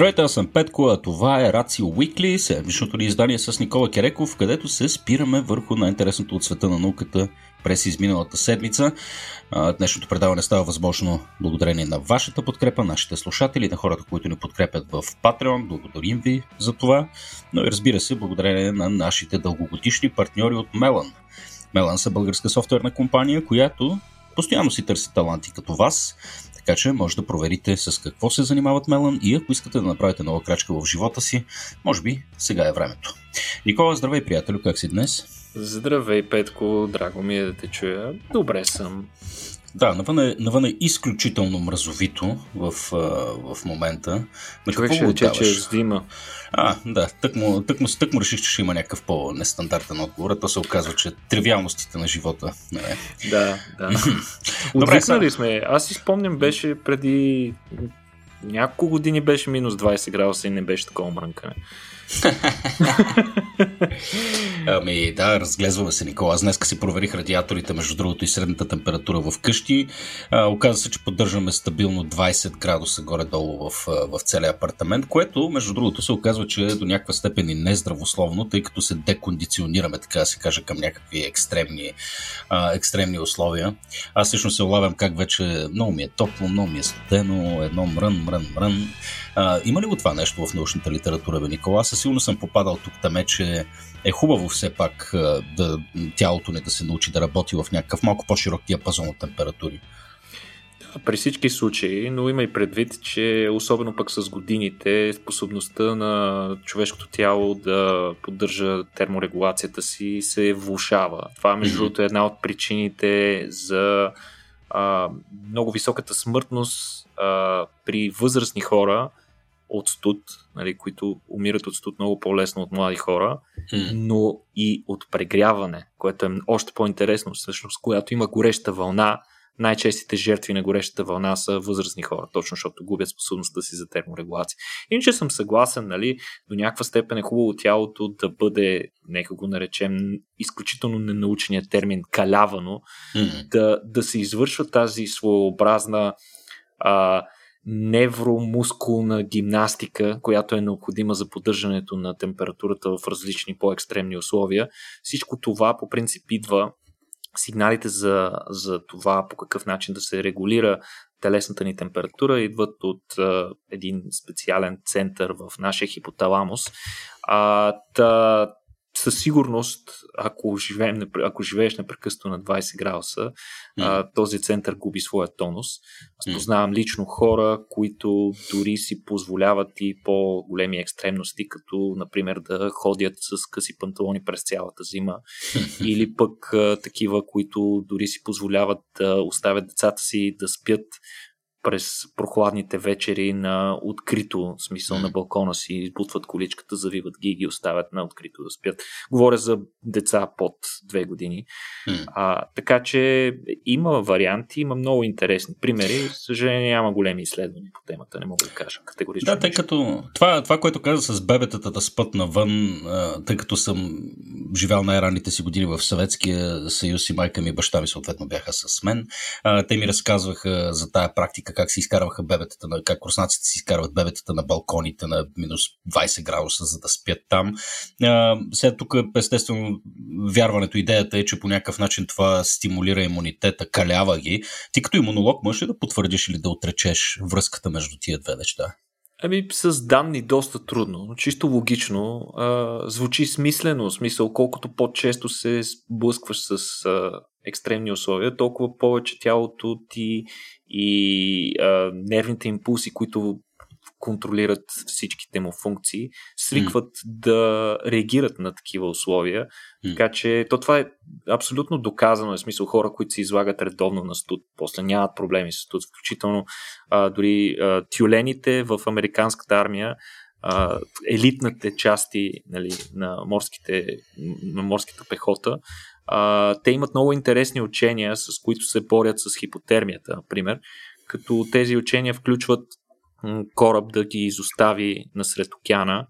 Здравейте, аз съм Петко, а това е Рацио Уикли, седмичното ни издание с Никола Кереков, където се спираме върху най-интересното от света на науката през изминалата седмица. Днешното предаване става възможно благодарение на вашата подкрепа, нашите слушатели, на хората, които ни подкрепят в Patreon. Благодарим ви за това. Но и разбира се, благодарение на нашите дългогодишни партньори от Мелан. Мелан са българска софтуерна компания, която постоянно си търси таланти като вас така че може да проверите с какво се занимават Мелан и ако искате да направите нова крачка в живота си, може би сега е времето. Никола, здравей, приятелю, как си днес? Здравей, Петко, драго ми е да те чуя. Добре съм. Да, навън е, навън е изключително мразовито в, в момента. На Човек ще рече, че е зима. А, да, тък му, тък, му, тък му реших, че ще има някакъв по-нестандартен отговор, а то се оказва, че тривиалностите на живота. Не. Да, да. Отвикнали сме. Аз си спомням, беше преди няколко години беше минус 20 градуса и не беше такова мрънкане. ами да, разглезваме се, Никола. Аз днеска си проверих радиаторите, между другото и средната температура в къщи. А, оказа се, че поддържаме стабилно 20 градуса горе-долу в, в целия апартамент, което, между другото, се оказва, че е до някаква степен и нездравословно, тъй като се декондиционираме, така да се каже, към някакви екстремни, а, екстремни условия. Аз лично се улавям как вече много ми е топло, много ми е студено, едно мрън, мрън, мрън. А, има ли го това нещо в научната литература, бе, Никола? Със сигурно съм попадал тук таме, че е хубаво все пак да, тялото ни да се научи да работи в някакъв малко по-широк диапазон от температури. При всички случаи, но има и предвид, че особено пък с годините способността на човешкото тяло да поддържа терморегулацията си се влушава. Това, между другото, е една от причините за а, много високата смъртност а, при възрастни хора от студ, нали, които умират от студ много по-лесно от млади хора, mm. но и от прегряване, което е още по-интересно, всъщност, когато има гореща вълна, най-честите жертви на горещата вълна са възрастни хора, точно защото губят способността си за терморегулация. Иначе съм съгласен, нали, до някаква степен е хубаво тялото да бъде, нека го наречем, изключително ненаучения термин калявано, mm. да, да се извършва тази своеобразна а, невромускулна гимнастика, която е необходима за поддържането на температурата в различни по-екстремни условия. Всичко това по принцип идва сигналите за, за това по какъв начин да се регулира телесната ни температура идват от а, един специален център в нашия хипоталамус. А, та, със сигурност, ако, живеем, ако живееш непрекъснато на 20 градуса, mm. този център губи своя тонус. Аз познавам лично хора, които дори си позволяват и по-големи екстремности, като, например, да ходят с къси панталони през цялата зима, или пък а, такива, които дори си позволяват да оставят децата си да спят през прохладните вечери на открито, смисъл на балкона си, избутват количката, завиват ги и ги оставят на открито да спят. Говоря за деца под две години. Mm. А, така че има варианти, има много интересни примери. Съжаление няма големи изследвания по темата, не мога да кажа категорично. Да, тъй като това, това, което каза с бебетата да спът навън, тъй като съм живял най-ранните си години в Съветския съюз и майка ми и баща ми съответно бяха с мен, те ми разказваха за тая практика практика как се изкарваха бебетата, на, как руснаците си изкарват бебетата на балконите на минус 20 градуса, за да спят там. А, сега тук естествено вярването, идеята е, че по някакъв начин това стимулира имунитета, калява ги. Ти като имунолог можеш ли да потвърдиш или да отречеш връзката между тия две неща? Ами с данни доста трудно, но чисто логично а, звучи смислено, смисъл колкото по-често се сблъскваш с а, екстремни условия, толкова повече тялото ти и а, нервните импулси, които контролират всичките му функции, свикват mm. да реагират на такива условия. Mm. Така че то това е абсолютно доказано. Е смисъл хора, които се излагат редовно на студ, после нямат проблеми с студ. Включително а, дори а, тюлените в американската армия а, елитните части нали, на, морските, на морската пехота, а, те имат много интересни учения, с които се борят с хипотермията, например, като тези учения включват кораб да ги изостави насред океана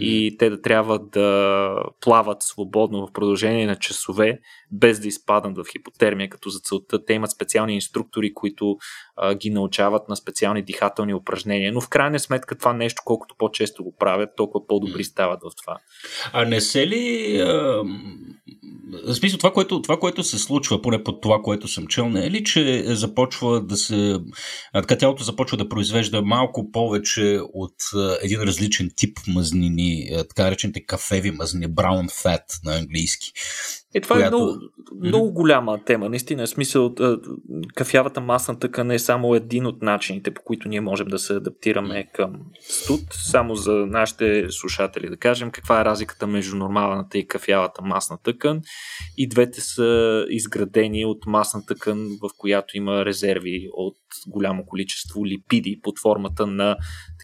и те да трябва да плават свободно в продължение на часове, без да изпаднат в хипотермия, като за целта те имат специални инструктори, които а, ги научават на специални дихателни упражнения. Но в крайна сметка това нещо, колкото по-често го правят, толкова по-добри стават в това. А не се ли... А, в смисъл, това което, това, което се случва, поне под това, което съм чел, не е ли, че започва да се... Така тялото започва да произвежда малко повече от един различен тип мазнини, така речените кафеви мазнини, brown fat на английски. Е, това която... е много, много голяма тема. Наистина, смисъл, кафявата масна тъкан е само един от начините, по които ние можем да се адаптираме към студ. Само за нашите слушатели да кажем каква е разликата между нормалната и кафявата масна тъкан. И двете са изградени от масна тъкан, в която има резерви от голямо количество липиди под формата на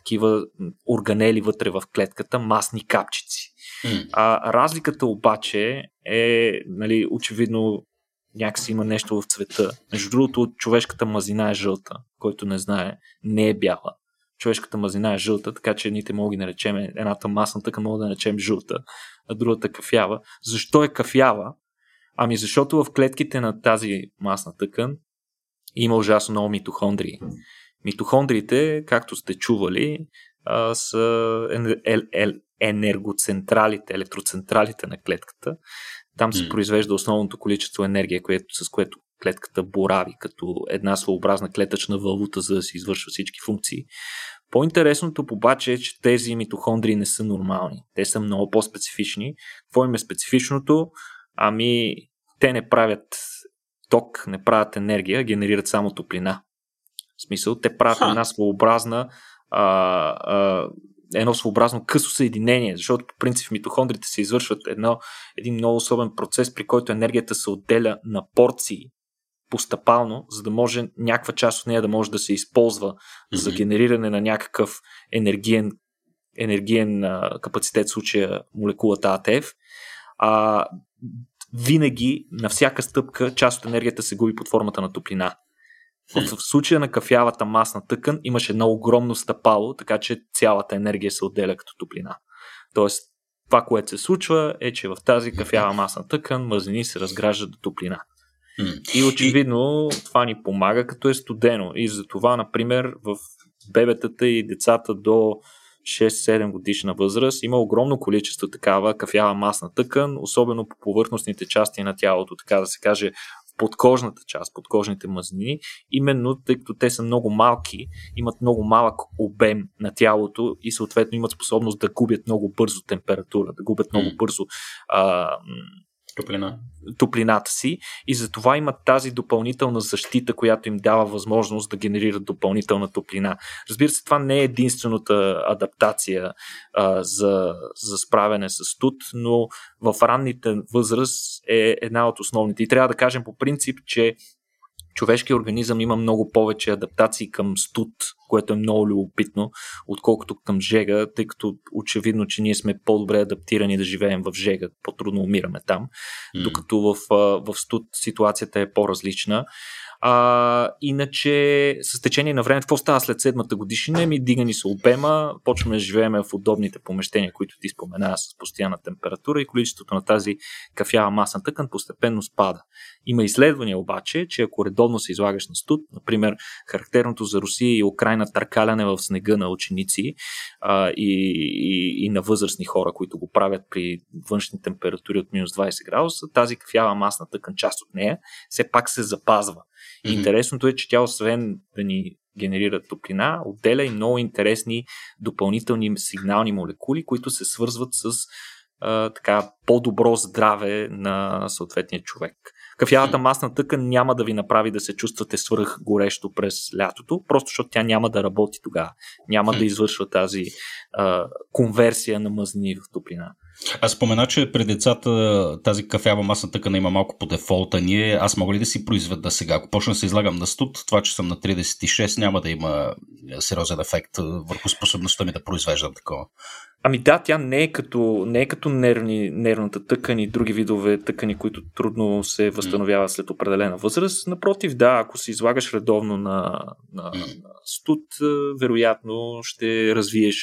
такива органели вътре в клетката, масни капчици. Mm. А, разликата обаче е, нали, очевидно, някакси има нещо в цвета. Между другото, човешката мазина е жълта, който не знае, не е бяла. Човешката мазина е жълта, така че едните мога да наречем, едната масна тъкан мога да наречем жълта, а другата кафява. Защо е кафява? Ами защото в клетките на тази масна тъкан има ужасно много митохондрии. Митохондриите, както сте чували, са енергоцентралите, електроцентралите на клетката. Там се mm. произвежда основното количество енергия, което, с което клетката борави като една своеобразна клетъчна валута, за да се извършва всички функции. По-интересното обаче е, че тези митохондрии не са нормални. Те са много по-специфични. Какво им е специфичното? Ами, те не правят ток, не правят енергия, генерират само топлина. В смисъл, те правят Ха. една своеобразна а, а, едно своеобразно късо съединение, защото по принцип в митохондрите се извършват едно, един много особен процес, при който енергията се отделя на порции постъпално, за да може някаква част от нея да може да се използва mm-hmm. за генериране на някакъв енергиен, енергиен а, капацитет, в случая молекулата АТФ. А, винаги, на всяка стъпка, част от енергията се губи под формата на топлина. В, в случая на кафявата масна тъкан имаше едно огромно стъпало, така че цялата енергия се отделя като топлина. Тоест, това, което се случва е, че в тази кафява масна тъкан мазнини се разграждат до топлина. И очевидно това ни помага, като е студено. И за това, например, в бебетата и децата до 6-7 годишна възраст има огромно количество такава кафява масна тъкан, особено по повърхностните части на тялото, така да се каже подкожната част, подкожните мазнини, именно тъй като те са много малки, имат много малък обем на тялото и съответно имат способност да губят много бързо температура, да губят много бързо а, Топлина. топлината си и затова имат тази допълнителна защита, която им дава възможност да генерират допълнителна топлина. Разбира се, това не е единствената адаптация а, за, за справяне с студ, но в ранните възраст е една от основните. И трябва да кажем по принцип, че човешкият организъм има много повече адаптации към студ, което е много любопитно, отколкото към жега, тъй като очевидно, че ние сме по-добре адаптирани да живеем в жега, по-трудно умираме там, mm. докато в, в студ ситуацията е по-различна. А, иначе, с течение на времето, какво става след седмата годишна? Ми дигани се обема, почваме да живеем в удобните помещения, които ти спомена с постоянна температура и количеството на тази кафява масна тъкан постепенно спада. Има изследвания обаче, че ако редовно се излагаш на студ, например, характерното за Русия и Украина търкаляне в снега на ученици а, и, и, и на възрастни хора, които го правят при външни температури от минус 20 градуса, тази кафява масна тъкан, част от нея, все пак се запазва. Mm-hmm. Интересното е, че тя освен да ни генерира топлина, отделя и много интересни допълнителни сигнални молекули, които се свързват с а, така по-добро здраве на съответния човек. Кафявата масна тъкан няма да ви направи да се чувствате свръх горещо през лятото, просто защото тя няма да работи тогава. Няма да извършва тази а, конверсия на мъзнини в топлина. Аз спомена, че при децата тази кафява маса тъкана има малко по дефолта. Ние, аз мога ли да си произведа сега? Ако почна да се излагам на студ, това, че съм на 36, няма да има сериозен ефект върху способността ми да произвеждам такова. Ами да, тя не е като, не е като нервни, нервната тъкани и други видове тъкани, които трудно се възстановяват след определена възраст. Напротив, да, ако се излагаш редовно на, на, на студ, вероятно ще развиеш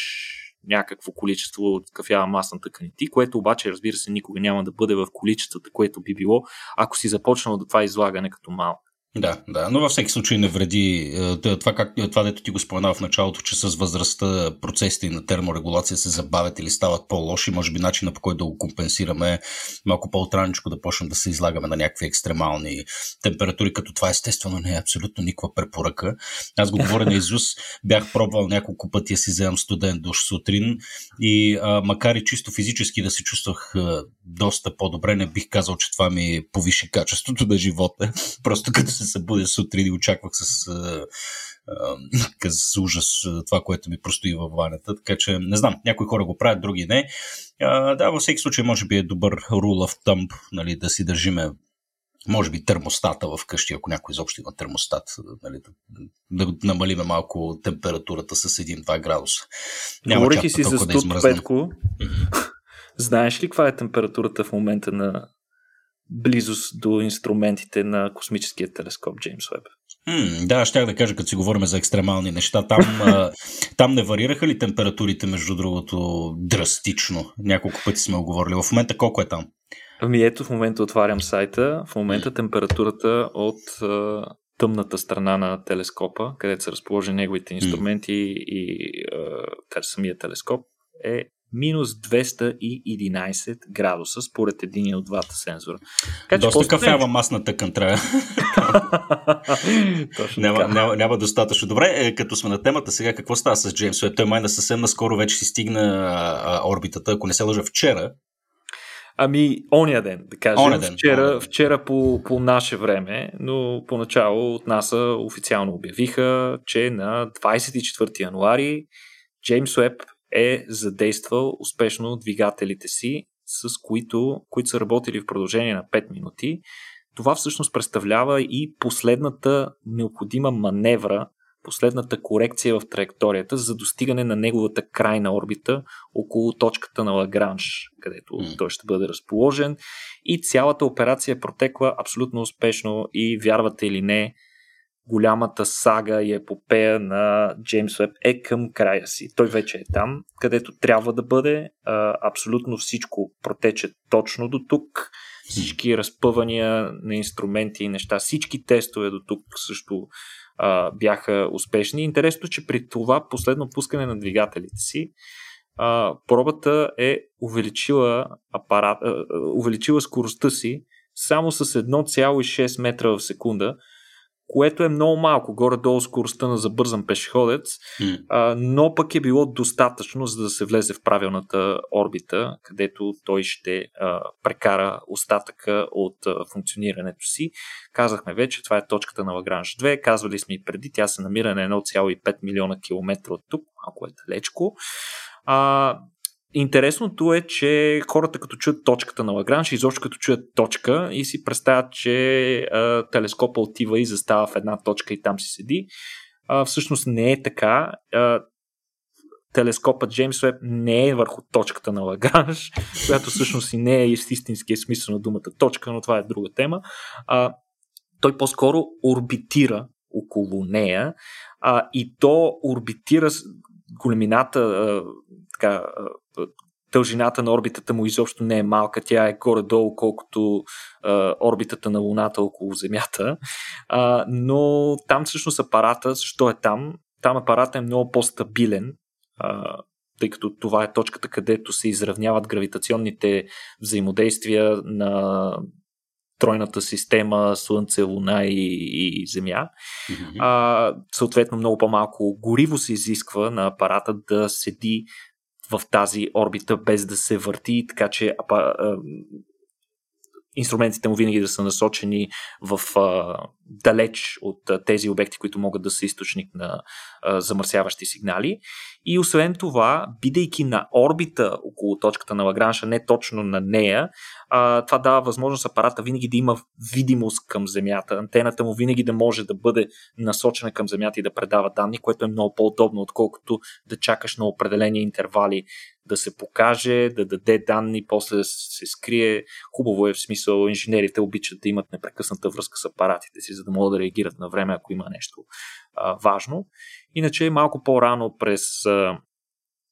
някакво количество от кафява масна тъканити, което обаче, разбира се, никога няма да бъде в количествата, което би било, ако си започнал до това излагане като малък. Да, да, но във всеки случай не вреди. Е, това, как, това дето ти го споменава в началото, че с възрастта процесите на терморегулация се забавят или стават по-лоши, може би начина по който да го компенсираме малко по-отраничко да почнем да се излагаме на някакви екстремални температури, като това естествено не е абсолютно никаква препоръка. Аз го говоря на Изус, бях пробвал няколко пъти да си вземам студент душ сутрин и а, макар и чисто физически да се чувствах а, доста по-добре, не бих казал, че това ми повиши качеството на живота. Просто като се събудя сутрин и очаквах с, а, а, с ужас това, което ми простои във ванята. Така че не знам, някои хора го правят, други не. А, да, във всеки случай може би е добър rule of thumb нали, да си държиме може би термостата в къщи, ако някой изобщо има термостат, нали, да, да намалиме малко температурата с 1-2 градуса. Говорейки си за студ, да Петко, знаеш ли каква е температурата в момента на близост до инструментите на космическия телескоп Джеймс Уеб? М, да, щях да кажа, като си говорим за екстремални неща. Там, там не варираха ли температурите, между другото, драстично? Няколко пъти сме оговорили. В момента колко е там? Ами ето, в момента отварям сайта. В момента температурата от а, тъмната страна на телескопа, където са разположени неговите инструменти mm. и а, самия телескоп, е минус 211 градуса, според един от двата сензора. Така, Доста после... кафява масната трябва. няма, няма, няма достатъчно. Добре, е, като сме на темата, сега какво става с Джеймс Уеб? Той май на съвсем наскоро вече си стигна а, а, орбитата, ако не се лъжа вчера, Ами, ония ден, да кажем. Оня ден, вчера, оня вчера по, по наше време, но поначало от НАСА официално обявиха, че на 24 януари Джеймс Уеб е задействал успешно двигателите си, с които, които са работили в продължение на 5 минути. Това всъщност представлява и последната необходима маневра последната корекция в траекторията за достигане на неговата крайна орбита около точката на Лагранж, където mm. той ще бъде разположен. И цялата операция протекла абсолютно успешно и вярвате или не, голямата сага и епопея на Джеймс Уеб е към края си. Той вече е там, където трябва да бъде. абсолютно всичко протече точно до тук. Всички разпъвания на инструменти и неща, всички тестове до тук също а, бяха успешни. Интересно, че при това последно пускане на двигателите си, а, пробата е увеличила, апарат, а, увеличила скоростта си само с 1,6 метра в секунда, което е много малко, горе-долу скоростта на забързан пешеходец, mm. а, но пък е било достатъчно, за да се влезе в правилната орбита, където той ще а, прекара остатъка от а, функционирането си. Казахме вече, това е точката на Лагранж 2, казвали сме и преди, тя се намира на 1,5 милиона километра от тук, ако е далечко. А, Интересното е, че хората като чуят точката на Лагранж, изобщо като чуят точка и си представят, че а, телескопа отива и застава в една точка и там си седи. А, всъщност не е така. А, телескопът Джеймс Уеб не е върху точката на Лагранж, която всъщност и не е истинския смисъл на думата точка, но това е друга тема. А, той по-скоро орбитира около нея а, и то орбитира големината, а, така, дължината на орбитата му изобщо не е малка, тя е горе-долу, колкото а, орбитата на Луната около Земята. А, но там всъщност апарата, защо е там? Там апарата е много по-стабилен, а, тъй като това е точката, където се изравняват гравитационните взаимодействия на тройната система Слънце, Луна и, и Земя. Mm-hmm. А, съответно, много по-малко гориво се изисква на апарата да седи в тази орбита без да се върти, така че а, а, инструментите му винаги да са насочени в а, далеч от а, тези обекти, които могат да са източник на а, замърсяващи сигнали. И освен това, бидейки на орбита около точката на Лагранша, не точно на нея, а, това дава възможност апарата винаги да има видимост към Земята. Антената му винаги да може да бъде насочена към Земята и да предава данни, което е много по-удобно, отколкото да чакаш на определени интервали да се покаже, да даде данни, после да се скрие. Хубаво е в смисъл, инженерите обичат да имат непрекъсната връзка с апаратите си, за да могат да реагират на време, ако има нещо а, важно. Иначе малко по-рано през а,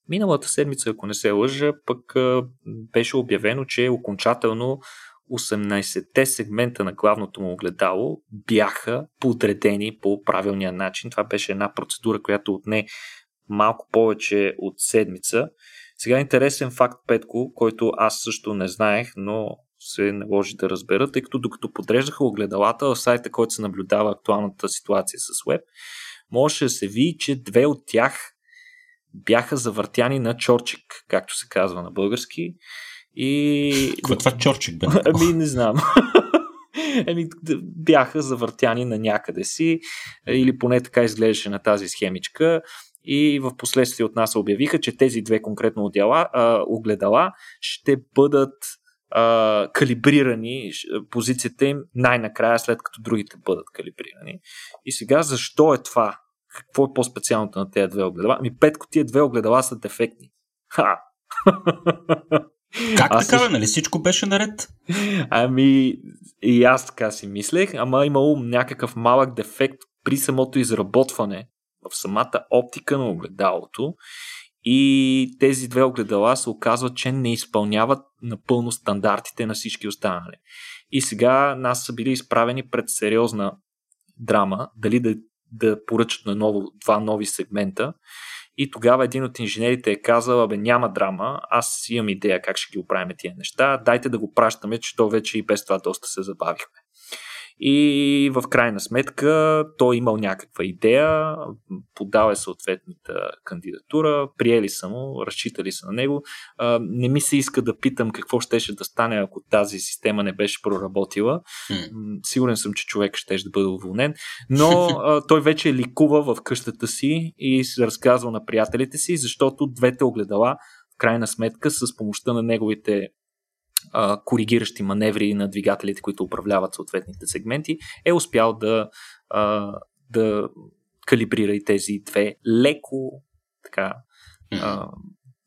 миналата седмица, ако не се лъжа, пък а, беше обявено, че окончателно 18-те сегмента на главното му огледало бяха подредени по правилния начин. Това беше една процедура, която отне малко повече от седмица. Сега интересен факт, Петко, който аз също не знаех, но се наложи да разбера, тъй като докато подреждаха огледалата в сайта, който се наблюдава актуалната ситуация с веб, можеше да се види, че две от тях бяха завъртяни на чорчик, както се казва на български. И... Какво е това чорчик, бе? Ами, не знам. Еми, бяха завъртяни на някъде си, или поне така изглеждаше на тази схемичка. И в последствие от нас обявиха, че тези две конкретно отдела, а, огледала ще бъдат а, калибрирани позицията им най-накрая, след като другите бъдат калибрирани. И сега защо е това? Какво е по-специалното на тези две огледала? Ами петко тия две огледала са дефектни. Ха! Как аз така, също... нали всичко беше наред? Ами, и аз така си мислех, ама имало някакъв малък дефект при самото изработване в самата оптика на огледалото и тези две огледала се оказват, че не изпълняват напълно стандартите на всички останали. И сега нас са били изправени пред сериозна драма, дали да, да поръчат на ново, два нови сегмента. И тогава един от инженерите е казал, абе няма драма, аз имам идея как ще ги оправим тия неща, дайте да го пращаме, че то вече и без това доста се забавихме. И в крайна сметка той имал някаква идея, подал е съответната кандидатура, приели са му, разчитали са на него. Не ми се иска да питам какво щеше да стане, ако тази система не беше проработила. Сигурен съм, че човек ще да бъде уволнен, но той вече ликува в къщата си и се разказва на приятелите си, защото двете огледала крайна сметка с помощта на неговите а, коригиращи маневри на двигателите, които управляват съответните сегменти, е успял да, а, да калибрира и тези две леко така а,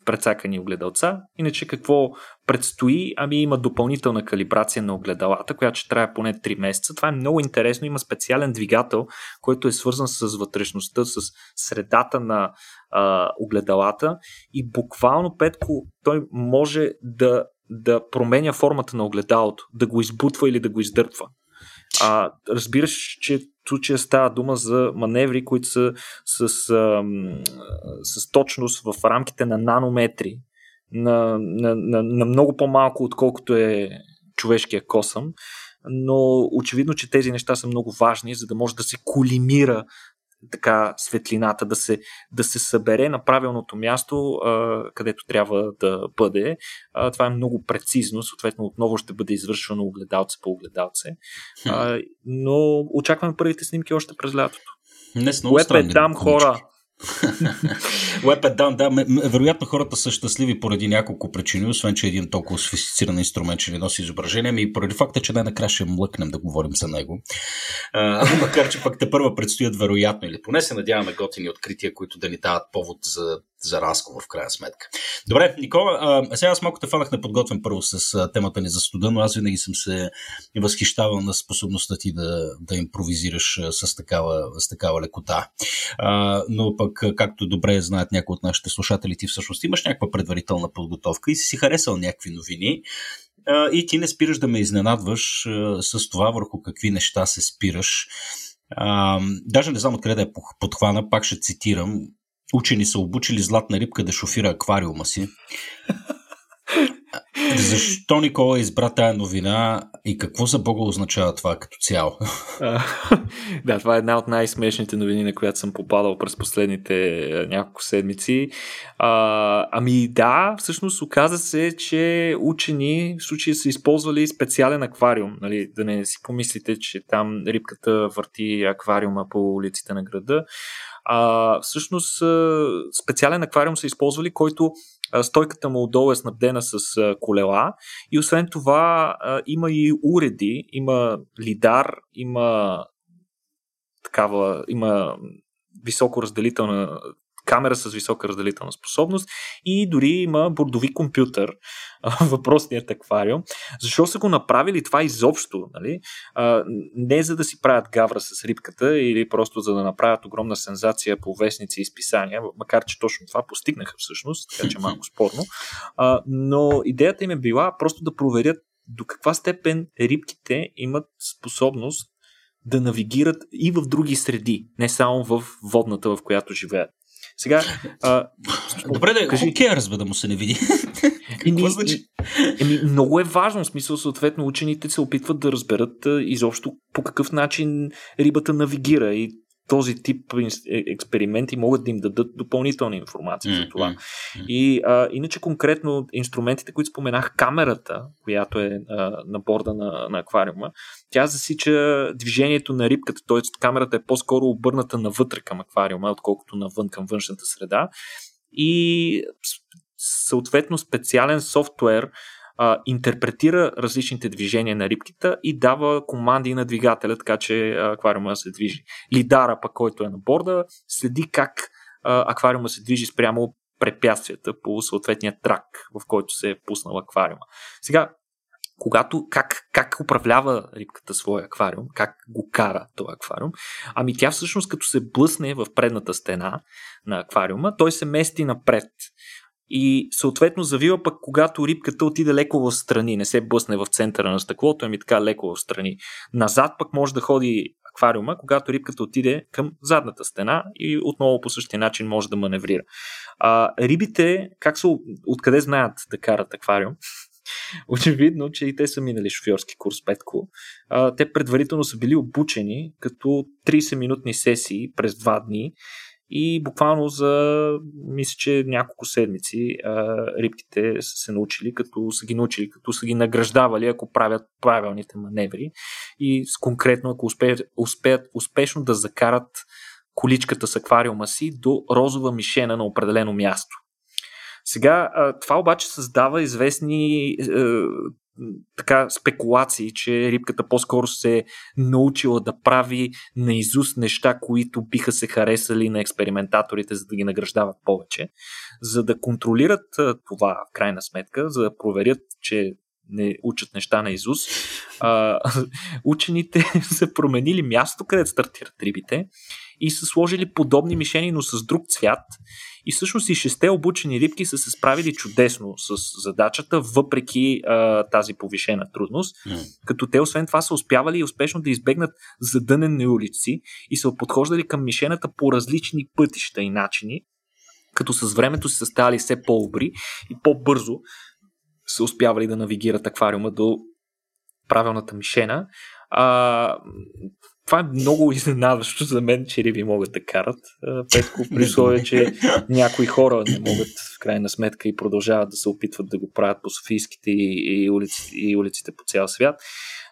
прецакани огледалца. Иначе какво предстои? Ами има допълнителна калибрация на огледалата, която ще трябва поне 3 месеца. Това е много интересно. Има специален двигател, който е свързан с вътрешността, с средата на а, огледалата и буквално Петко той може да да променя формата на огледалото, да го избутва или да го издърпва. А, разбираш, че случая става дума за маневри, които са с, с, с точност в рамките на нанометри, на, на, на, на много по-малко, отколкото е човешкия косъм. Но очевидно, че тези неща са много важни, за да може да се колимира така светлината да се, да се събере на правилното място, а, където трябва да бъде. А, това е много прецизно, съответно отново ще бъде извършвано огледалце по огледалце. А, но очакваме първите снимки още през лятото. Днес много Web е дам хора. Web да, вероятно хората са щастливи поради няколко причини, освен че е един толкова софистициран инструмент, че не носи изображение, ми и поради факта, че най-накрая ще млъкнем да говорим за него. А, макар, че пък те първа предстоят вероятно, или поне се надяваме готини открития, които да ни дават повод за за разговор, в крайна сметка. Добре, Никола, а, сега аз малко те фанах неподготвен първо с а, темата ни за студа, но аз винаги съм се възхищавал на способността ти да, да импровизираш а, с, такава, с такава лекота. А, но пък, както добре знаят някои от нашите слушатели, ти всъщност имаш някаква предварителна подготовка и си харесал някакви новини и ти не спираш да ме изненадваш с това върху какви неща се спираш. А, даже не знам откъде да я подхвана, пак ще цитирам. Учени са обучили златна рибка да шофира аквариума си. Защо Никола избра тая новина и какво за Бога означава това като цяло? да, това е една от най-смешните новини, на която съм попадал през последните няколко седмици. А, ами да, всъщност оказа се, че учени в случая са използвали специален аквариум. Нали, да не си помислите, че там рибката върти аквариума по улиците на града. А, всъщност специален аквариум са използвали, който стойката му отдолу е снабдена с колела. И освен това има и уреди, има лидар, има такава, има високо разделителна камера с висока разделителна способност и дори има бордови компютър, въпросният аквариум. Защо са го направили това изобщо? Нали? А, не за да си правят гавра с рибката или просто за да направят огромна сензация по вестници и списания, макар че точно това постигнаха всъщност, така че малко спорно. А, но идеята им е била просто да проверят до каква степен рибките имат способност да навигират и в други среди, не само в водната, в която живеят. Сега. А, Добре, да, кажи... cares, бе, да му се не види. Какво значи? Еми, много е важно. В смисъл, съответно, учените се опитват да разберат изобщо по какъв начин рибата навигира. И този тип е, експерименти могат да им дадат допълнителна информация mm-hmm. за това. И а, иначе конкретно инструментите, които споменах, камерата, която е а, на борда на, на аквариума, тя засича движението на рибката, т.е. камерата е по-скоро обърната навътре към аквариума, отколкото навън към външната среда. И съответно специален софтуер а, интерпретира различните движения на рибките и дава команди на двигателя, така че аквариума се движи. Лидара, пък, който е на борда, следи как а, аквариума се движи спрямо препятствията по съответния трак, в който се е пуснал аквариума. Сега, когато, как, как управлява рибката своя аквариум, как го кара този аквариум, ами тя всъщност като се блъсне в предната стена на аквариума, той се мести напред и съответно завива пък когато рибката отиде леко в страни, не се блъсне в центъра на стъклото, ами така леко в страни. Назад пък може да ходи аквариума, когато рибката отиде към задната стена и отново по същия начин може да маневрира. А, рибите, как са, откъде знаят да карат аквариум? Очевидно, че и те са минали шофьорски курс Петко. А, те предварително са били обучени като 30-минутни сесии през два дни и буквално за, мисля, че няколко седмици а, рибките са се научили, като са ги научили, като са ги награждавали, ако правят правилните маневри и конкретно ако успеят, успеят успешно да закарат количката с аквариума си до розова мишена на определено място. Сега, това обаче създава известни е, така спекулации, че рибката по-скоро се е научила да прави наизуст неща, които биха се харесали на експериментаторите, за да ги награждават повече. За да контролират това в крайна сметка, за да проверят, че не учат неща на Изус, а, учените са променили място, където стартират рибите и са сложили подобни мишени, но с друг цвят и всъщност и шесте обучени рибки са се справили чудесно с задачата, въпреки а, тази повишена трудност. Mm. Като те, освен това, са успявали и успешно да избегнат задънени улици и са подхождали към мишената по различни пътища и начини, като с времето се ставали все по-обри и по-бързо са успявали да навигират аквариума до правилната мишена. А, това е много изненадващо за мен, че риби могат да карат. Петко, при условие, че някои хора не могат в крайна сметка и продължават да се опитват да го правят по софийските и, улиците, и улиците по цял свят.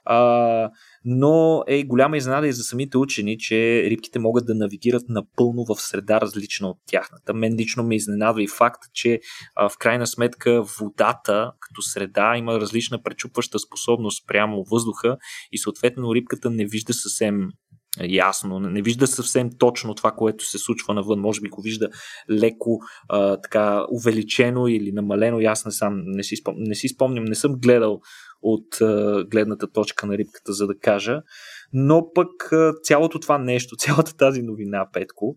А, но е голяма изненада и за самите учени, че рибките могат да навигират напълно в среда различна от тяхната. Мен лично ме изненадва и факт, че а, в крайна сметка водата като среда има различна пречупваща способност прямо въздуха и съответно рибката не вижда съвсем ясно, не вижда съвсем точно това, което се случва навън. Може би го вижда леко а, така увеличено или намалено. Аз не, сам, не, си спомням, не си спомням, не съм гледал от а, гледната точка на рибката, за да кажа. Но пък а, цялото това нещо, цялата тази новина, Петко,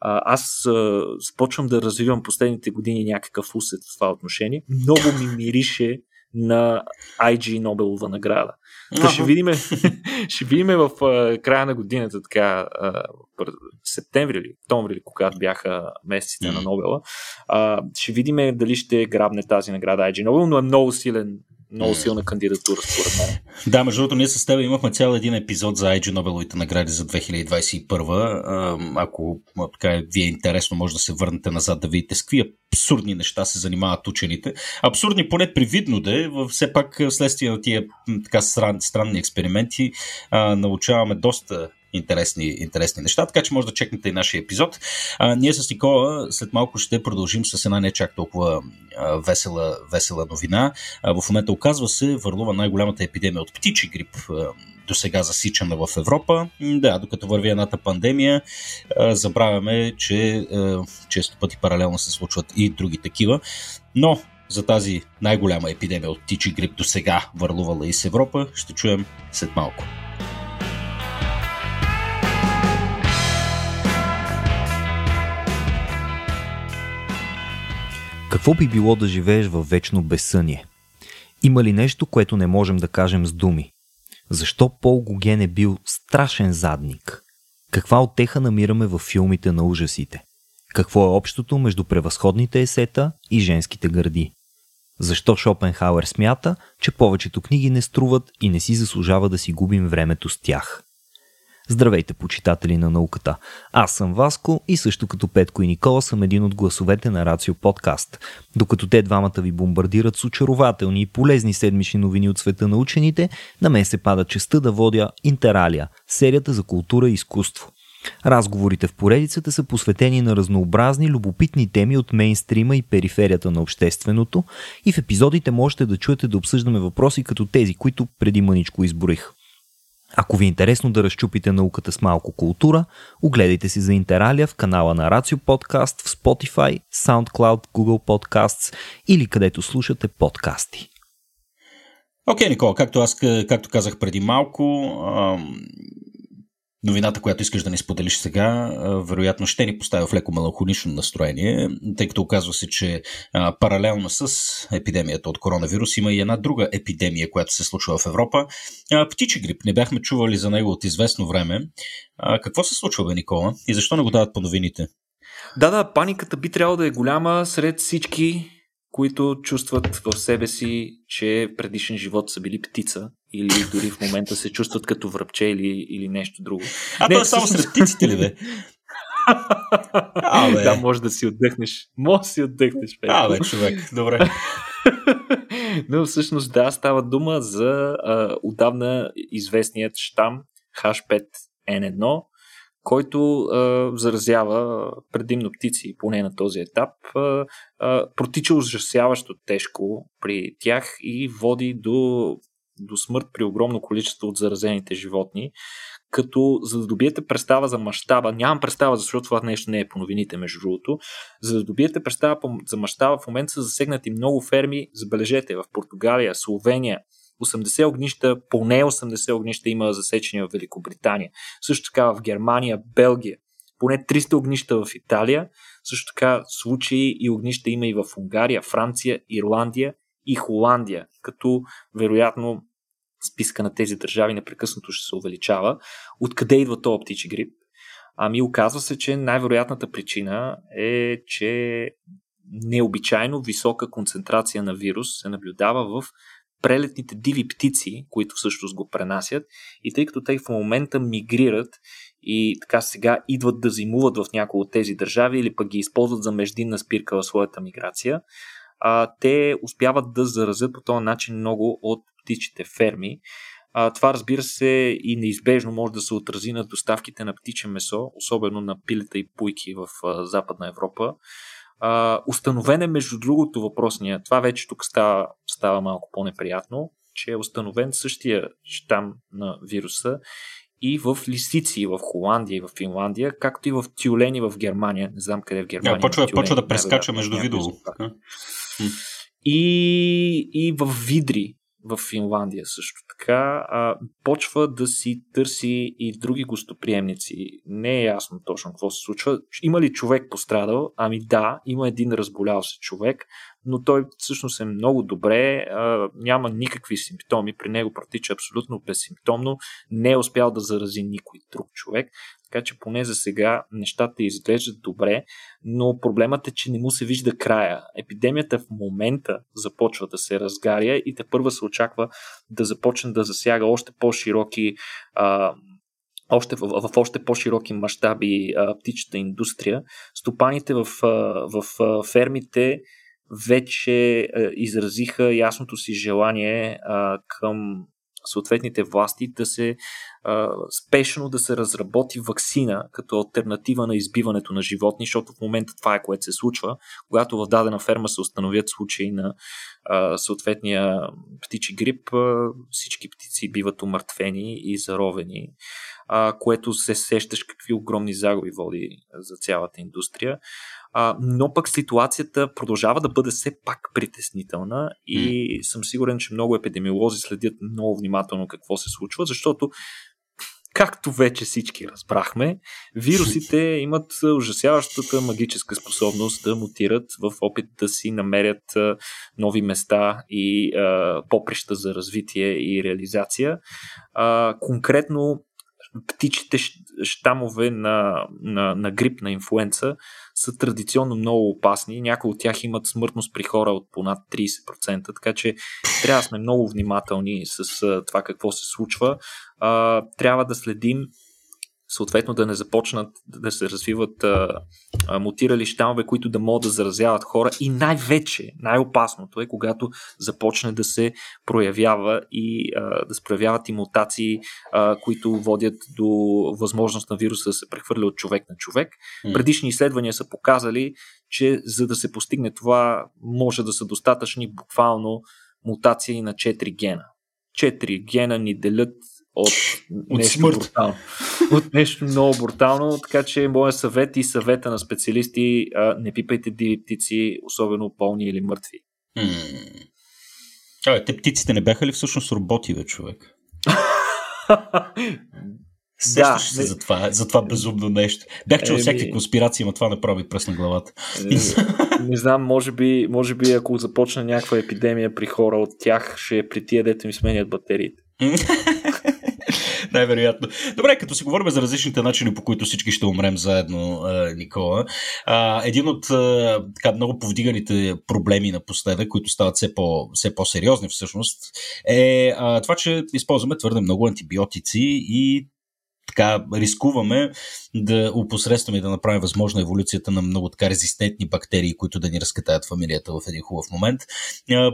а, аз а, започвам да развивам последните години някакъв усет в това отношение. Много ми мирише на IG Нобелова награда. Та ще видим, ще видим в а, края на годината, така, а, септември или октомври, или когато бяха месеците на Нобела, а, ще видим дали ще грабне тази награда IG Нобел, но е много силен много силна кандидатура, според мен. Да, между другото, ние с теб имахме цял един епизод за IG Нобеловите награди за 2021. Ако така ви е интересно, може да се върнете назад да видите с какви абсурдни неща се занимават учените. Абсурдни поне привидно да е, все пак следствие на тия така стран, странни експерименти научаваме доста интересни, интересни неща, така че може да чекнете и нашия епизод. А, ние с Никола след малко ще продължим с една не чак толкова а, весела, весела новина. А, в момента оказва се върлува най-голямата епидемия от птичи грип до сега засичана в Европа. Да, докато върви едната пандемия, забравяме, че често пъти паралелно се случват и други такива. Но за тази най-голяма епидемия от птичи грип до сега върлувала и с Европа, ще чуем след малко. Какво би било да живееш във вечно безсъние? Има ли нещо, което не можем да кажем с думи? Защо Пол Гоген е бил страшен задник? Каква отеха намираме в филмите на ужасите? Какво е общото между превъзходните есета и женските гърди? Защо Шопенхауер смята, че повечето книги не струват и не си заслужава да си губим времето с тях? Здравейте, почитатели на науката! Аз съм Васко и също като Петко и Никола съм един от гласовете на Рацио подкаст. Докато те двамата ви бомбардират с очарователни и полезни седмични новини от света на учените, на мен се пада честа да водя Интералия, серията за култура и изкуство. Разговорите в поредицата са посветени на разнообразни, любопитни теми от мейнстрима и периферията на общественото и в епизодите можете да чуете да обсъждаме въпроси като тези, които преди мъничко изброих. Ако ви е интересно да разчупите науката с малко култура, огледайте си за Интералия в канала на Рацио Подкаст в Spotify, SoundCloud, Google Podcasts или където слушате подкасти. Окей, okay, Никола, както аз както казах преди малко, новината, която искаш да ни споделиш сега, вероятно ще ни поставя в леко меланхолично настроение, тъй като оказва се, че паралелно с епидемията от коронавирус има и една друга епидемия, която се случва в Европа. Птичи грип. Не бяхме чували за него от известно време. Какво се случва, бе, Никола? И защо не го дават по новините? Да, да, паниката би трябвало да е голяма сред всички, които чувстват в себе си, че предишен живот са били птица или дори в момента се чувстват като връбче или, или нещо друго. А не, то е само сред птиците ли бе? А, бе. Да, може да си отдъхнеш. Може да си отдъхнеш. Бе. А, бе, човек. Добре. Но всъщност да, става дума за а, отдавна известният штам H5N1, който а, заразява предимно птици, поне на този етап, а, а, протича ужасяващо тежко при тях и води до до смърт при огромно количество от заразените животни, като за да добиете представа за мащаба, нямам представа, защото това нещо не е по новините, между другото, за да добиете представа за мащаба, в момента са засегнати много ферми, забележете, в Португалия, Словения, 80 огнища, поне 80 огнища има засечени в Великобритания. Също така в Германия, Белгия, поне 300 огнища в Италия, също така случаи и огнища има и в Унгария, Франция, Ирландия и Холандия, като вероятно списка на тези държави непрекъснато ще се увеличава. Откъде идва този птичи грип? Ами оказва се, че най-вероятната причина е, че необичайно висока концентрация на вирус се наблюдава в прелетните диви птици, които всъщност го пренасят. И тъй като те в момента мигрират и така сега идват да зимуват в някои от тези държави или пък ги използват за междинна спирка в своята миграция, а, те успяват да заразят по този начин много от птичите ферми. А, това разбира се и неизбежно може да се отрази на доставките на птиче месо, особено на пилета и пуйки в а, Западна Европа. А, установен е между другото въпросния, това вече тук става, става малко по-неприятно, че е установен същия щам на вируса и в лисици в Холандия и в Финландия, както и в тюлени в Германия. Не знам къде в Германия. Да, почва, тюлени, почва да прескача между видово. И, и в Видри в Финландия също така, а, почва да си търси и други гостоприемници. Не е ясно точно какво се случва. Има ли човек пострадал? Ами да, има един разболял се човек, но той всъщност е много добре, а, няма никакви симптоми, при него протича абсолютно безсимптомно, не е успял да зарази никой друг човек, така че поне за сега нещата изглеждат добре, но проблемът е, че не му се вижда края. Епидемията в момента започва да се разгаря и те първа се очаква да започне да засяга още по-широки а, още, в, в, още по-широки мащаби птичата индустрия. Стопаните в, в, в фермите вече а, изразиха ясното си желание а, към съответните власти да се спешно да се разработи вакцина като альтернатива на избиването на животни, защото в момента това е което се случва, когато в дадена ферма се установят случаи на а, съответния птичи грип, а, всички птици биват умъртвени и заровени, а, което се сещаш какви огромни загуби води за цялата индустрия. А, но пък ситуацията продължава да бъде все пак притеснителна и съм сигурен, че много епидемиолози следят много внимателно какво се случва, защото както вече всички разбрахме, вирусите имат ужасяващата магическа способност да мутират в опит да си намерят нови места и а, поприща за развитие и реализация. А, конкретно птичите щамове на, на, на грип, на инфлуенца са традиционно много опасни. Някои от тях имат смъртност при хора от понад 30%, така че трябва да сме много внимателни с това какво се случва. А, трябва да следим съответно да не започнат да се развиват а, а, мутирали щамове, които да могат да заразяват хора и най-вече, най-опасното е когато започне да се проявява и а, да се проявяват и мутации, а, които водят до възможност на вируса да се прехвърля от човек на човек. Предишни изследвания са показали, че за да се постигне това може да са достатъчни буквално мутации на 4 гена. 4 гена ни делят от, от нещо смърт. брутално. От нещо много брутално, така че моя съвет и съвета на специалисти а, не пипайте диви птици, особено пълни или мъртви. А, те птиците не бяха ли всъщност роботи, бе, човек? Сещаш да, се не... за това, за това безумно нещо. Бях чул е, всякакви конспирации, но това направи пръст на главата. Е, не знам, може би, може би ако започне някаква епидемия при хора от тях, ще е при тия дете ми сменят батериите. Най-вероятно. Добре, като си говорим за различните начини, по които всички ще умрем заедно, Никола, един от така, много повдиганите проблеми напоследък, които стават все, по, все по-сериозни всъщност, е това, че използваме твърде много антибиотици и така рискуваме да опосредстваме и да направим възможна еволюцията на много така резистентни бактерии, които да ни разкатаят фамилията в един хубав момент.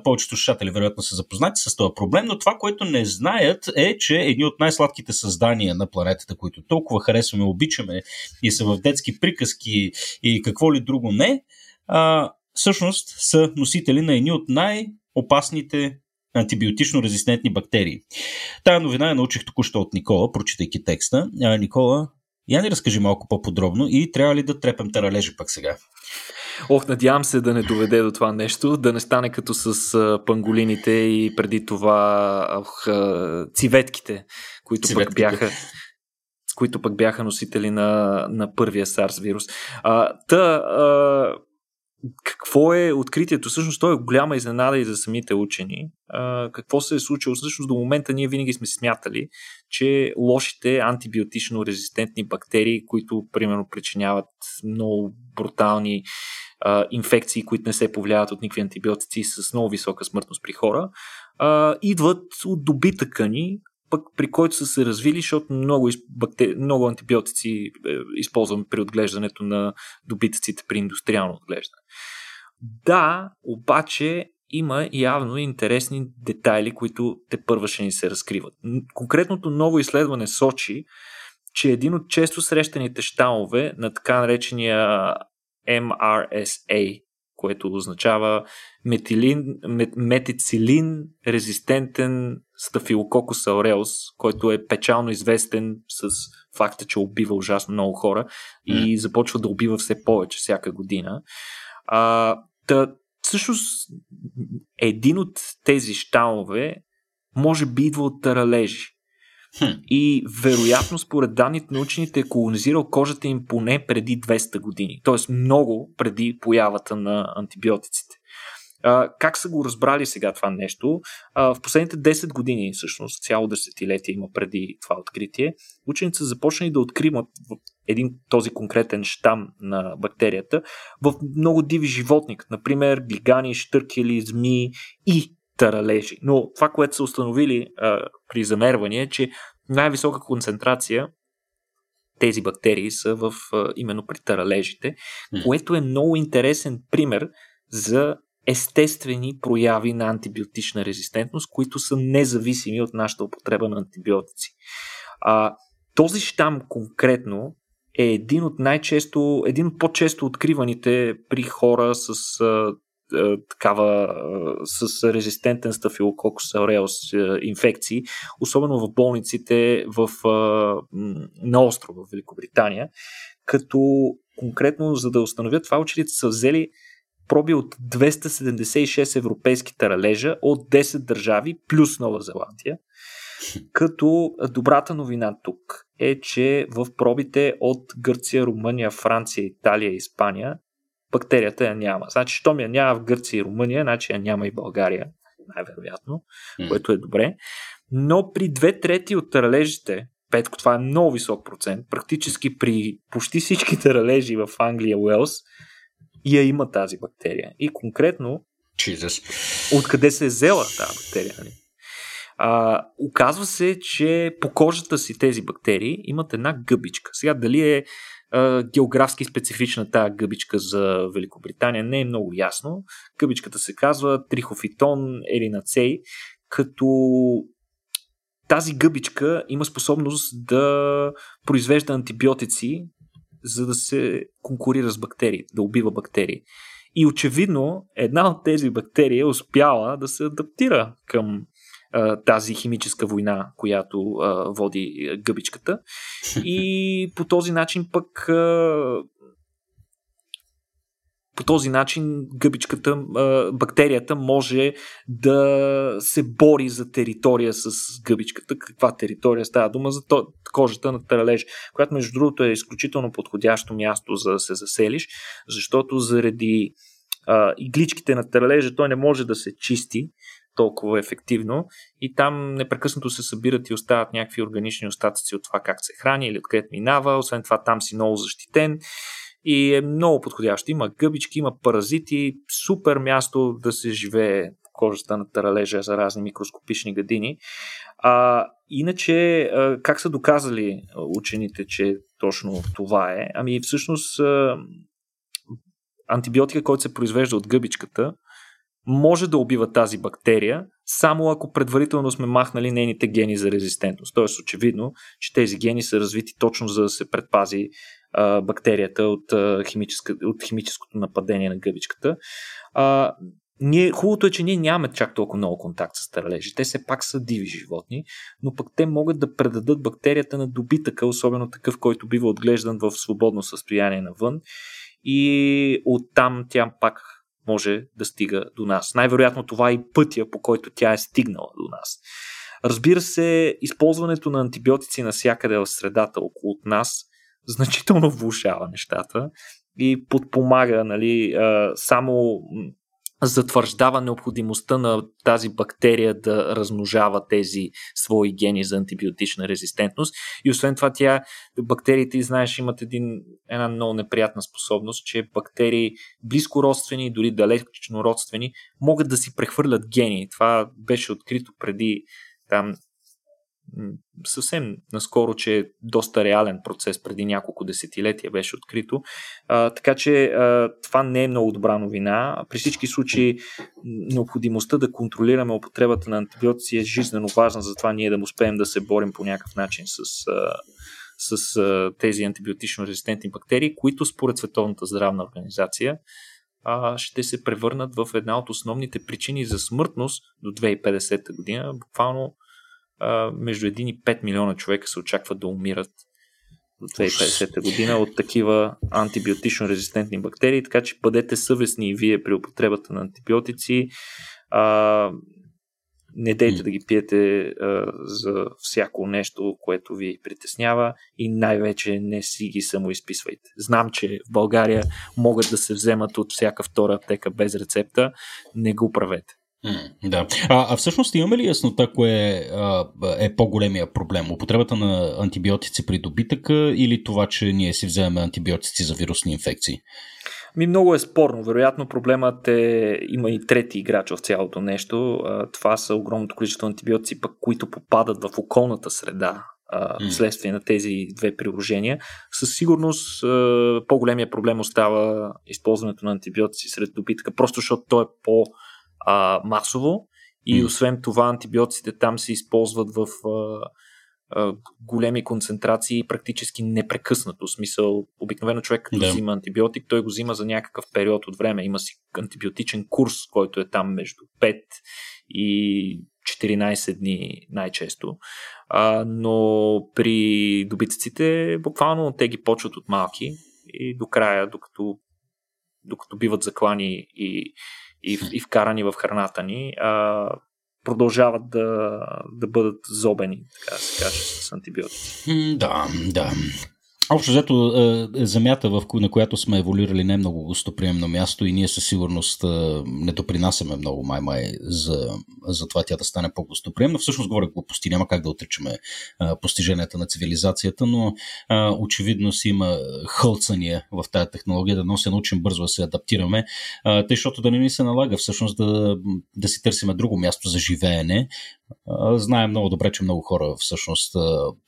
Повечето слушатели вероятно са запознати с този проблем, но това, което не знаят е, че едни от най-сладките създания на планетата, които толкова харесваме, обичаме и са в детски приказки и какво ли друго не, всъщност са носители на едни от най-опасните антибиотично резистентни бактерии. Тая новина я научих току-що от Никола, прочитайки текста. А, Никола, я ни разкажи малко по-подробно и трябва ли да трепем таралежи пък сега? Ох, надявам се да не доведе до това нещо, да не стане като с панголините и преди това ох, civetkите, които civetkите. пък бяха които пък бяха носители на, на първия SARS вирус. А, та, а, какво е откритието? Всъщност то е голяма изненада и за самите учени. А, какво се е случило? Всъщност до момента ние винаги сме смятали, че лошите антибиотично резистентни бактерии, които примерно причиняват много брутални а, инфекции, които не се повлияват от никакви антибиотици с много висока смъртност при хора, а, идват от добитъка ни, пък при който са се развили, защото много, бактери... много антибиотици е, използваме при отглеждането на добитъците при индустриално отглеждане. Да, обаче има явно интересни детайли, които те първа ще ни се разкриват. Конкретното ново изследване сочи, че един от често срещаните щамове на така наречения MRSA, което означава метилин, мет, метицилин резистентен стафилококус ауреус, който е печално известен с факта, че убива ужасно много хора и започва да убива все повече всяка година. А, та, всъщност, един от тези щамове може би идва от таралежи. И вероятно, според данните на учените, е колонизирал кожата им поне преди 200 години. Тоест много преди появата на антибиотиците. А, как са го разбрали сега това нещо? А, в последните 10 години, всъщност цяло десетилетие има преди това откритие, учените са започнали да откриват един този конкретен щам на бактерията в много диви животни, например глигани, штъркели, змии и таралежи. Но това, което са установили а, при замерване е, че най-висока концентрация тези бактерии са в, а, именно при таралежите, което е много интересен пример за естествени прояви на антибиотична резистентност, които са независими от нашата употреба на антибиотици. А, този щам конкретно е един от най-често, един от по-често откриваните при хора с а, такава а, с резистентен стафилококус ауреус инфекции, особено в болниците в, на остров в Великобритания, като конкретно за да установят това учените са взели проби от 276 европейски таралежа от 10 държави плюс Нова Зеландия. Като добрата новина тук е, че в пробите от Гърция, Румъния, Франция, Италия и Испания бактерията я няма. Значи, щом я няма в Гърция и Румъния, значи я няма и България, най-вероятно, mm. което е добре. Но при две трети от ралежите, Петко, това е много висок процент, практически при почти всичките ралежи в Англия, Уелс, я има тази бактерия. И конкретно, Jesus. откъде се е взела тази бактерия? Нали? А, оказва се, че по кожата си тези бактерии имат една гъбичка. Сега дали е географски специфична тази гъбичка за Великобритания не е много ясно. Гъбичката се казва трихофитон еринацей, като тази гъбичка има способност да произвежда антибиотици, за да се конкурира с бактерии, да убива бактерии. И очевидно една от тези бактерии е успяла да се адаптира към тази химическа война, която води гъбичката. И по този начин пък по този начин гъбичката, бактерията може да се бори за територия с гъбичката. Каква територия става дума? За кожата на таралеж, която между другото е изключително подходящо място за да се заселиш, защото заради а, игличките на таралежа той не може да се чисти толкова ефективно и там непрекъснато се събират и остават някакви органични остатъци от това как се храни или откъдето минава. Освен това там си много защитен и е много подходящо. Има гъбички, има паразити, супер място да се живее кожата на таралежа за разни микроскопични гадини. А, иначе, как са доказали учените, че точно това е? Ами всъщност антибиотика, който се произвежда от гъбичката, може да убива тази бактерия, само ако предварително сме махнали нейните гени за резистентност. Тоест, очевидно, че тези гени са развити точно за да се предпази а, бактерията от, а, от химическото нападение на гъбичката. А, ние, хубавото е, че ние нямаме чак толкова много контакт с таралежи. Те все пак са диви животни, но пък те могат да предадат бактерията на добитъка, особено такъв, който бива отглеждан в свободно състояние навън. И оттам тя пак може да стига до нас. Най-вероятно това е и пътя, по който тя е стигнала до нас. Разбира се, използването на антибиотици навсякъде в средата около нас значително влушава нещата и подпомага нали, само затвърждава необходимостта на тази бактерия да размножава тези свои гени за антибиотична резистентност. И освен това, тя, бактериите, знаеш, имат един, една много неприятна способност, че бактерии, близко родствени, дори далечно родствени, могат да си прехвърлят гени. Това беше открито преди там съвсем наскоро, че е доста реален процес, преди няколко десетилетия беше открито. А, така че а, това не е много добра новина. При всички случаи необходимостта да контролираме употребата на антибиотици е жизненно важна, затова ние да успеем да се борим по някакъв начин с, а, с а, тези антибиотично резистентни бактерии, които според Световната здравна организация а, ще се превърнат в една от основните причини за смъртност до 2050 година. Буквално между 1 и 5 милиона човека се очакват да умират до 2050 година от такива антибиотично резистентни бактерии, така че бъдете съвестни и вие при употребата на антибиотици. А, не дейте да ги пиете а, за всяко нещо, което ви притеснява и най-вече не си ги самоизписвайте. Знам, че в България могат да се вземат от всяка втора аптека без рецепта. Не го правете. Да. А, а всъщност имаме ли яснота кое а, е по-големия проблем? Употребата на антибиотици при добитъка или това, че ние си вземем антибиотици за вирусни инфекции? Ми много е спорно. Вероятно проблемът е, има и трети играч в цялото нещо. Това са огромното количество антибиотици, пък, които попадат в околната среда вследствие на тези две приложения. Със сигурност по-големия проблем остава използването на антибиотици сред добитъка, просто защото то е по- а, масово и освен това антибиотиците там се използват в а, а, големи концентрации практически непрекъснато. В смисъл, обикновено човек като да. взима антибиотик, той го взима за някакъв период от време. Има си антибиотичен курс, който е там между 5 и 14 дни най-често. А, но при добитъците буквално те ги почват от малки и до края, докато, докато биват заклани и и, и вкарани в храната ни. А, продължават да, да бъдат зобени, така да се каже, с антибиотици. Да, да. Общо взето, е, земята, в, на която сме еволюирали, не е много гостоприемно място и ние със сигурност е, не допринасяме много май-май за, за това тя да стане по-гостоприемна. Всъщност говоря глупости, няма как да отричаме е, постиженията на цивилизацията, но очевидно си има хълцания в тази технология, да нося научим бързо да се адаптираме, тъй, защото да не ни се налага всъщност да, да си търсиме друго място за живеене. Знаем много добре, че много хора всъщност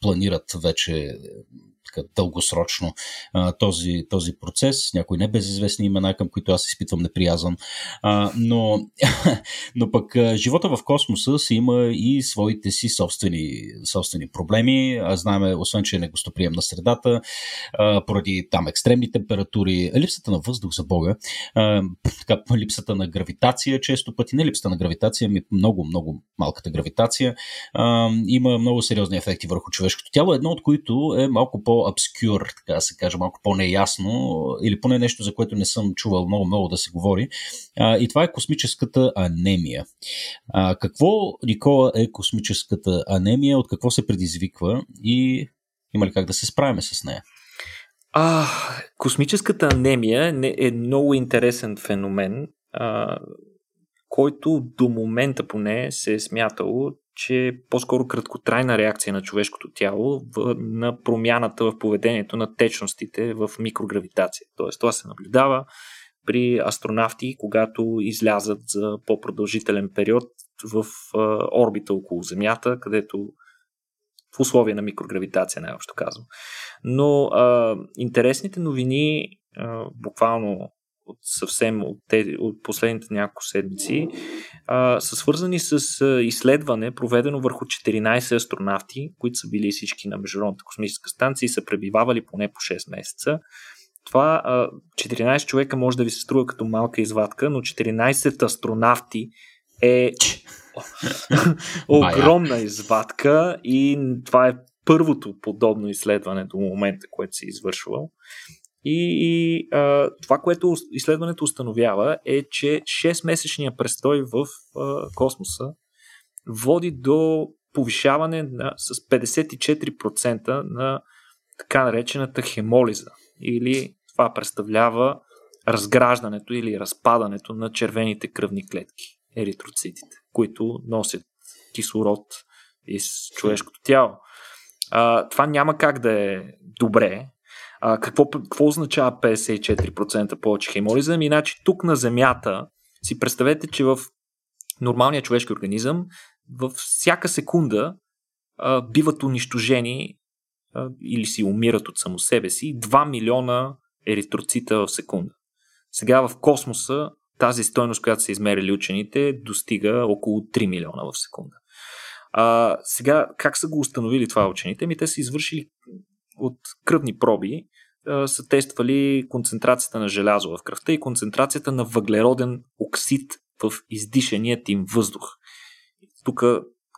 планират вече така, дългосрочно а, този, този процес. Някои небезизвестни имена, към които аз изпитвам неприязан. А, но, но пък а, живота в космоса си има и своите си собствени, собствени проблеми. А, знаеме, освен, че е негостоприемна средата, а, поради там екстремни температури, липсата на въздух за Бога, а, така, липсата на гравитация, често пъти не липсата на гравитация, ми много, много малката гравитация, а, има много сериозни ефекти върху човешкото тяло, едно от които е малко по по-обскюр, така да се каже, малко по-неясно, или поне нещо, за което не съм чувал много-много да се говори. А, и това е космическата анемия. А, какво, Никола, е космическата анемия, от какво се предизвиква и има ли как да се справим с нея? А, космическата анемия е много интересен феномен, а, който до момента поне се е смятало, че е по-скоро краткотрайна реакция на човешкото тяло в, на промяната в поведението на течностите в микрогравитация. Тоест, това се наблюдава при астронавти, когато излязат за по-продължителен период в а, орбита около Земята, където в условия на микрогравитация, най-общо казвам. Но а, интересните новини, а, буквално от съвсем от, тези, от последните няколко седмици, а, са свързани с а, изследване, проведено върху 14 астронавти, които са били всички на Международната космическа станция и са пребивавали поне по 6 месеца. Това а, 14 човека може да ви се струва като малка извадка, но 14 астронавти е огромна извадка и това е първото подобно изследване до момента, което се е извършвало. И, и а, това, което изследването установява е, че 6-месечния престой в а, космоса води до повишаване на, с 54% на така наречената хемолиза. Или това представлява разграждането или разпадането на червените кръвни клетки, еритроцитите, които носят кислород из човешкото тяло. А, това няма как да е добре, а, какво, какво означава 54% повече хемолиза? Ами, значи тук на Земята си представете, че в нормалния човешки организъм във всяка секунда а, биват унищожени а, или си умират от само себе си 2 милиона еритроцита в секунда. Сега в космоса тази стойност, която са измерили учените, достига около 3 милиона в секунда. А, сега, как са го установили това учените? Ми те са извършили от кръвни проби са тествали концентрацията на желязо в кръвта и концентрацията на въглероден оксид в издишаният им въздух. Тук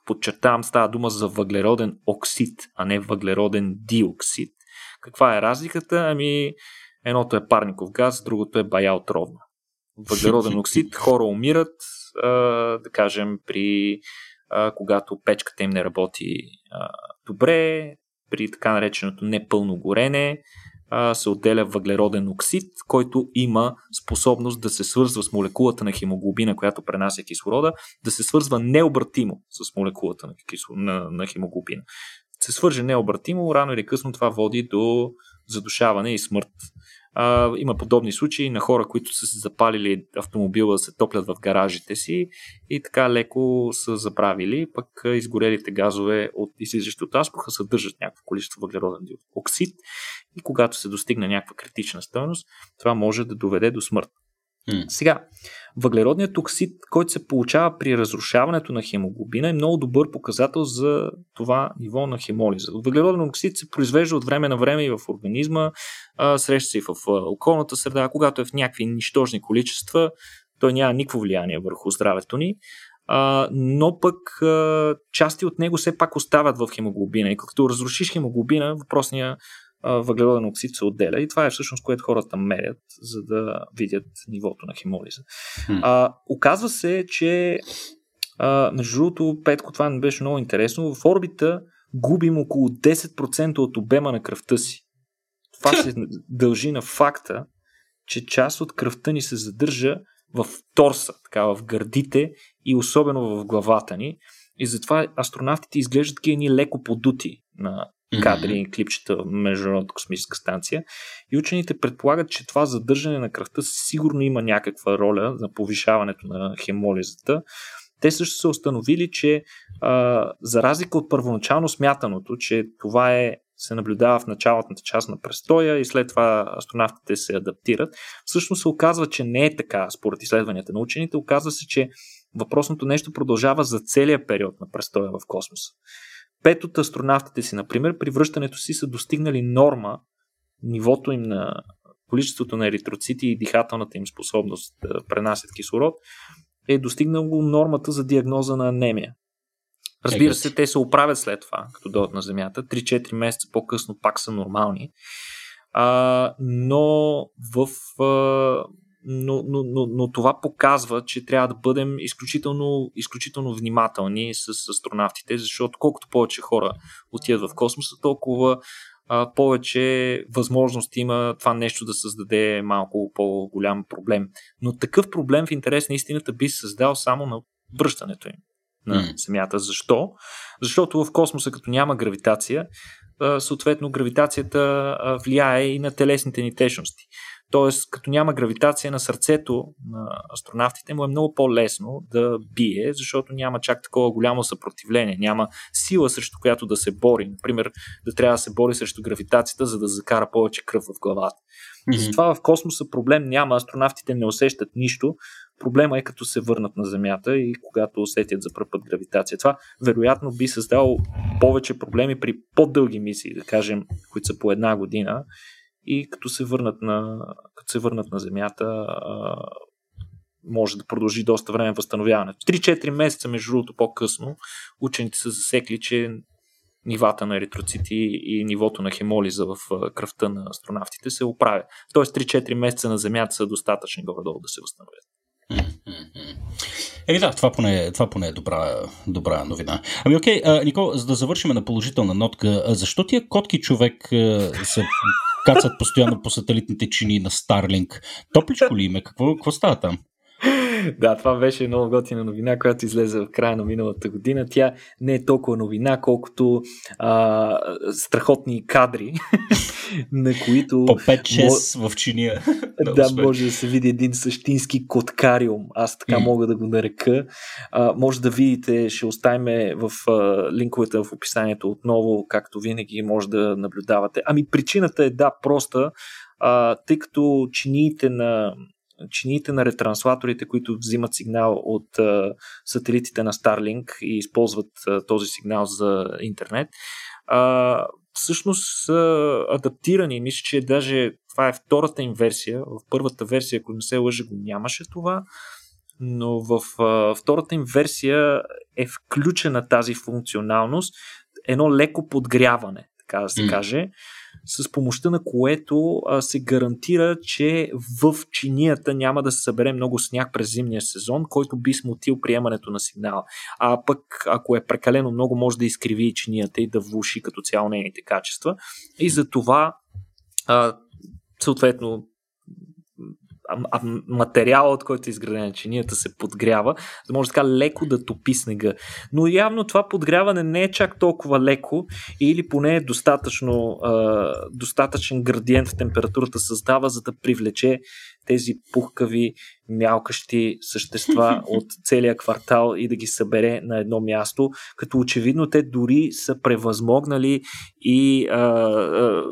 подчертавам, става дума за въглероден оксид, а не въглероден диоксид. Каква е разликата? Ами, едното е парников газ, другото е бая отровна. Въглероден оксид, хора умират, да кажем, при когато печката им не работи добре, при така нареченото непълно горене, се отделя въглероден оксид, който има способност да се свързва с молекулата на хемоглобина, която пренася кислорода, да се свързва необратимо с молекулата на, кисло, на, на хемоглобина. Се свърже необратимо, рано или късно това води до задушаване и смърт а, има подобни случаи на хора, които са се запалили автомобила се топлят в гаражите си и така леко са заправили, пък изгорелите газове от излизащи от съдържат някакво количество въглероден оксид и когато се достигне някаква критична стойност, това може да доведе до смърт. Сега, въглеродният оксид, който се получава при разрушаването на хемоглобина, е много добър показател за това ниво на хемолиза. Въглероден оксид се произвежда от време на време и в организма, среща се и в околната среда, когато е в някакви нищожни количества, той няма никакво влияние върху здравето ни, но пък части от него все пак остават в хемоглобина. И като разрушиш хемоглобина, въпросния въглероден оксид се отделя и това е всъщност което хората мерят, за да видят нивото на хемолиза. Hmm. А, оказва се, че А, между другото, Петко, това не беше много интересно. В орбита губим около 10% от обема на кръвта си. Това се дължи на факта, че част от кръвта ни се задържа в торса, така в гърдите и особено в главата ни. И затова астронавтите изглеждат такива леко подути на кадри и клипчета в Международната космическа станция. И учените предполагат, че това задържане на кръвта сигурно има някаква роля за повишаването на хемолизата. Те също са установили, че а, за разлика от първоначално смятаното, че това е се наблюдава в началната част на престоя и след това астронавтите се адаптират. Всъщност се оказва, че не е така според изследванията на учените. Оказва се, че въпросното нещо продължава за целия период на престоя в космоса. Пет от астронавтите си, например, при връщането си са достигнали норма, нивото им на количеството на еритроцити и дихателната им способност да пренасят кислород е достигнало нормата за диагноза на анемия. Разбира се, те се оправят след това, като дойдат на Земята. 3-4 месеца по-късно пак са нормални. А, но в. А, но, но, но, но това показва, че трябва да бъдем изключително, изключително внимателни с астронавтите, защото колкото повече хора отидат в космоса, толкова а, повече възможности има това нещо да създаде малко по-голям проблем. Но такъв проблем в интерес на истината би създал само на връщането им на mm. Земята. Защо? Защото в космоса, като няма гравитация, съответно гравитацията влияе и на телесните ни течности. Тоест, като няма гравитация на сърцето на астронавтите, му е много по-лесно да бие, защото няма чак такова голямо съпротивление, няма сила срещу която да се бори. Например, да трябва да се бори срещу гравитацията, за да закара повече кръв в главата. Mm-hmm. Затова в космоса проблем няма, астронавтите не усещат нищо. Проблема е като се върнат на Земята и когато усетят за първ път гравитация. Това вероятно би създало повече проблеми при по-дълги мисии, да кажем, които са по една година и като се върнат на, като се върнат на Земята, може да продължи доста време възстановяването. 3-4 месеца, между другото, по-късно, учените са засекли, че нивата на еритроцити и нивото на хемолиза в кръвта на астронавтите се оправя. Тоест 3-4 месеца на Земята са достатъчни горе-долу да се възстановят. Еми да, това поне, това поне е добра, добра новина. Ами окей, а, Никол, за да завършим на положителна нотка, защо тия котки човек се кацат постоянно по сателитните чини на Старлинг? Топличко ли име? Какво, какво става там? Да, това беше много готина новина, която излезе в края на миналата година. Тя не е толкова новина, колкото а, страхотни кадри, на които... По 5-6 мо... в чиния. да, може да се види един същински коткариум. Аз така mm. мога да го нарека. А, може да видите, ще оставим в а, линковете в описанието отново, както винаги може да наблюдавате. Ами причината е да, проста, а, тъй като чиниите на чиниите на ретранслаторите, които взимат сигнал от а, сателитите на Starlink и използват а, този сигнал за интернет, а, всъщност са адаптирани. Мисля, че даже това е втората им версия. В първата версия, ако не се лъжа, го нямаше това. Но в а, втората им версия е включена тази функционалност, едно леко подгряване, така да се mm. С помощта на което а, се гарантира, че в чинията няма да се събере много сняг през зимния сезон, който би смутил приемането на сигнала. А пък, ако е прекалено много, може да изкриви чинията и да влуши като цяло нейните качества. И за това а, съответно а, материала, от който е изградена чинията, се подгрява, за да може така леко да топи снега. Но явно това подгряване не е чак толкова леко или поне е достатъчно, а, достатъчен градиент в температурата създава, за да привлече тези пухкави, мялкащи същества от целия квартал и да ги събере на едно място, като очевидно те дори са превъзмогнали и а, а,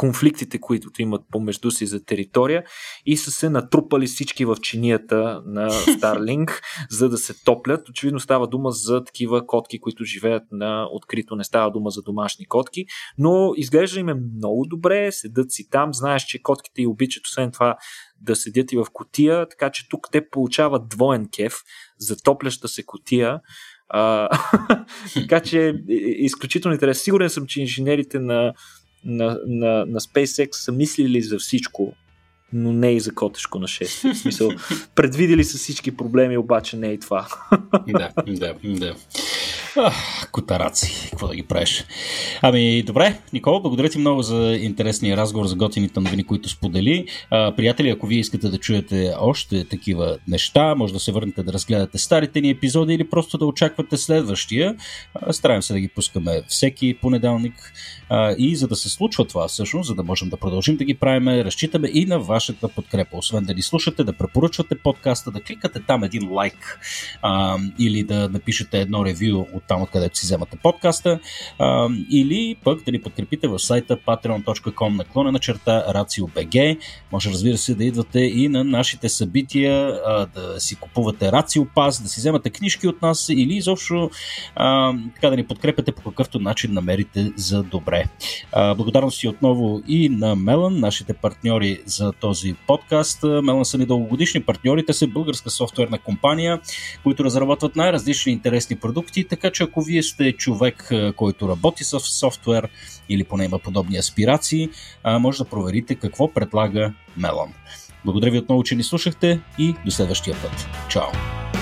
конфликтите, които имат помежду си за територия и са се натрупали всички в чинията на Старлинг, за да се топлят. Очевидно става дума за такива котки, които живеят на открито, не става дума за домашни котки, но изглежда им е много добре, седат си там, знаеш, че котките и обичат освен това да седят и в котия, така че тук те получават двоен кеф за топляща се котия. Така че изключително интересно. Сигурен съм, че инженерите на на, на, на SpaceX са мислили за всичко но не и за котешко нашествие. В смисъл, предвидели са всички проблеми, обаче не и това. да, да, да. Котараци, какво да ги правиш. Ами, добре, Никола, благодаря ти много за интересния разговор, за готините новини, които сподели. А, приятели, ако вие искате да чуете още такива неща, може да се върнете да разгледате старите ни епизоди или просто да очаквате следващия. А, стараем се да ги пускаме всеки понеделник. А, и за да се случва това всъщност, за да можем да продължим да ги правим, разчитаме и на вашата подкрепа. Освен да ни слушате, да препоръчвате подкаста, да кликате там един лайк а, или да напишете едно ревю от там, откъдето си вземате подкаста, а, или пък да ни подкрепите в сайта patreon.com наклона на черта RACIO.BG. Може разбира се да идвате и на нашите събития, а, да си купувате RACIO Pass, да си вземате книжки от нас или изобщо а, така да ни подкрепяте по какъвто начин намерите за добре. А, благодарности отново и на Мелан, нашите партньори за този подкаст. Мелан са ни дългогодишни партньори, те са българска софтуерна компания, които разработват най-различни интересни продукти, така че ако вие сте човек, който работи с софтуер или поне има подобни аспирации, може да проверите какво предлага Мелан. Благодаря ви отново, че ни слушахте и до следващия път. Чао!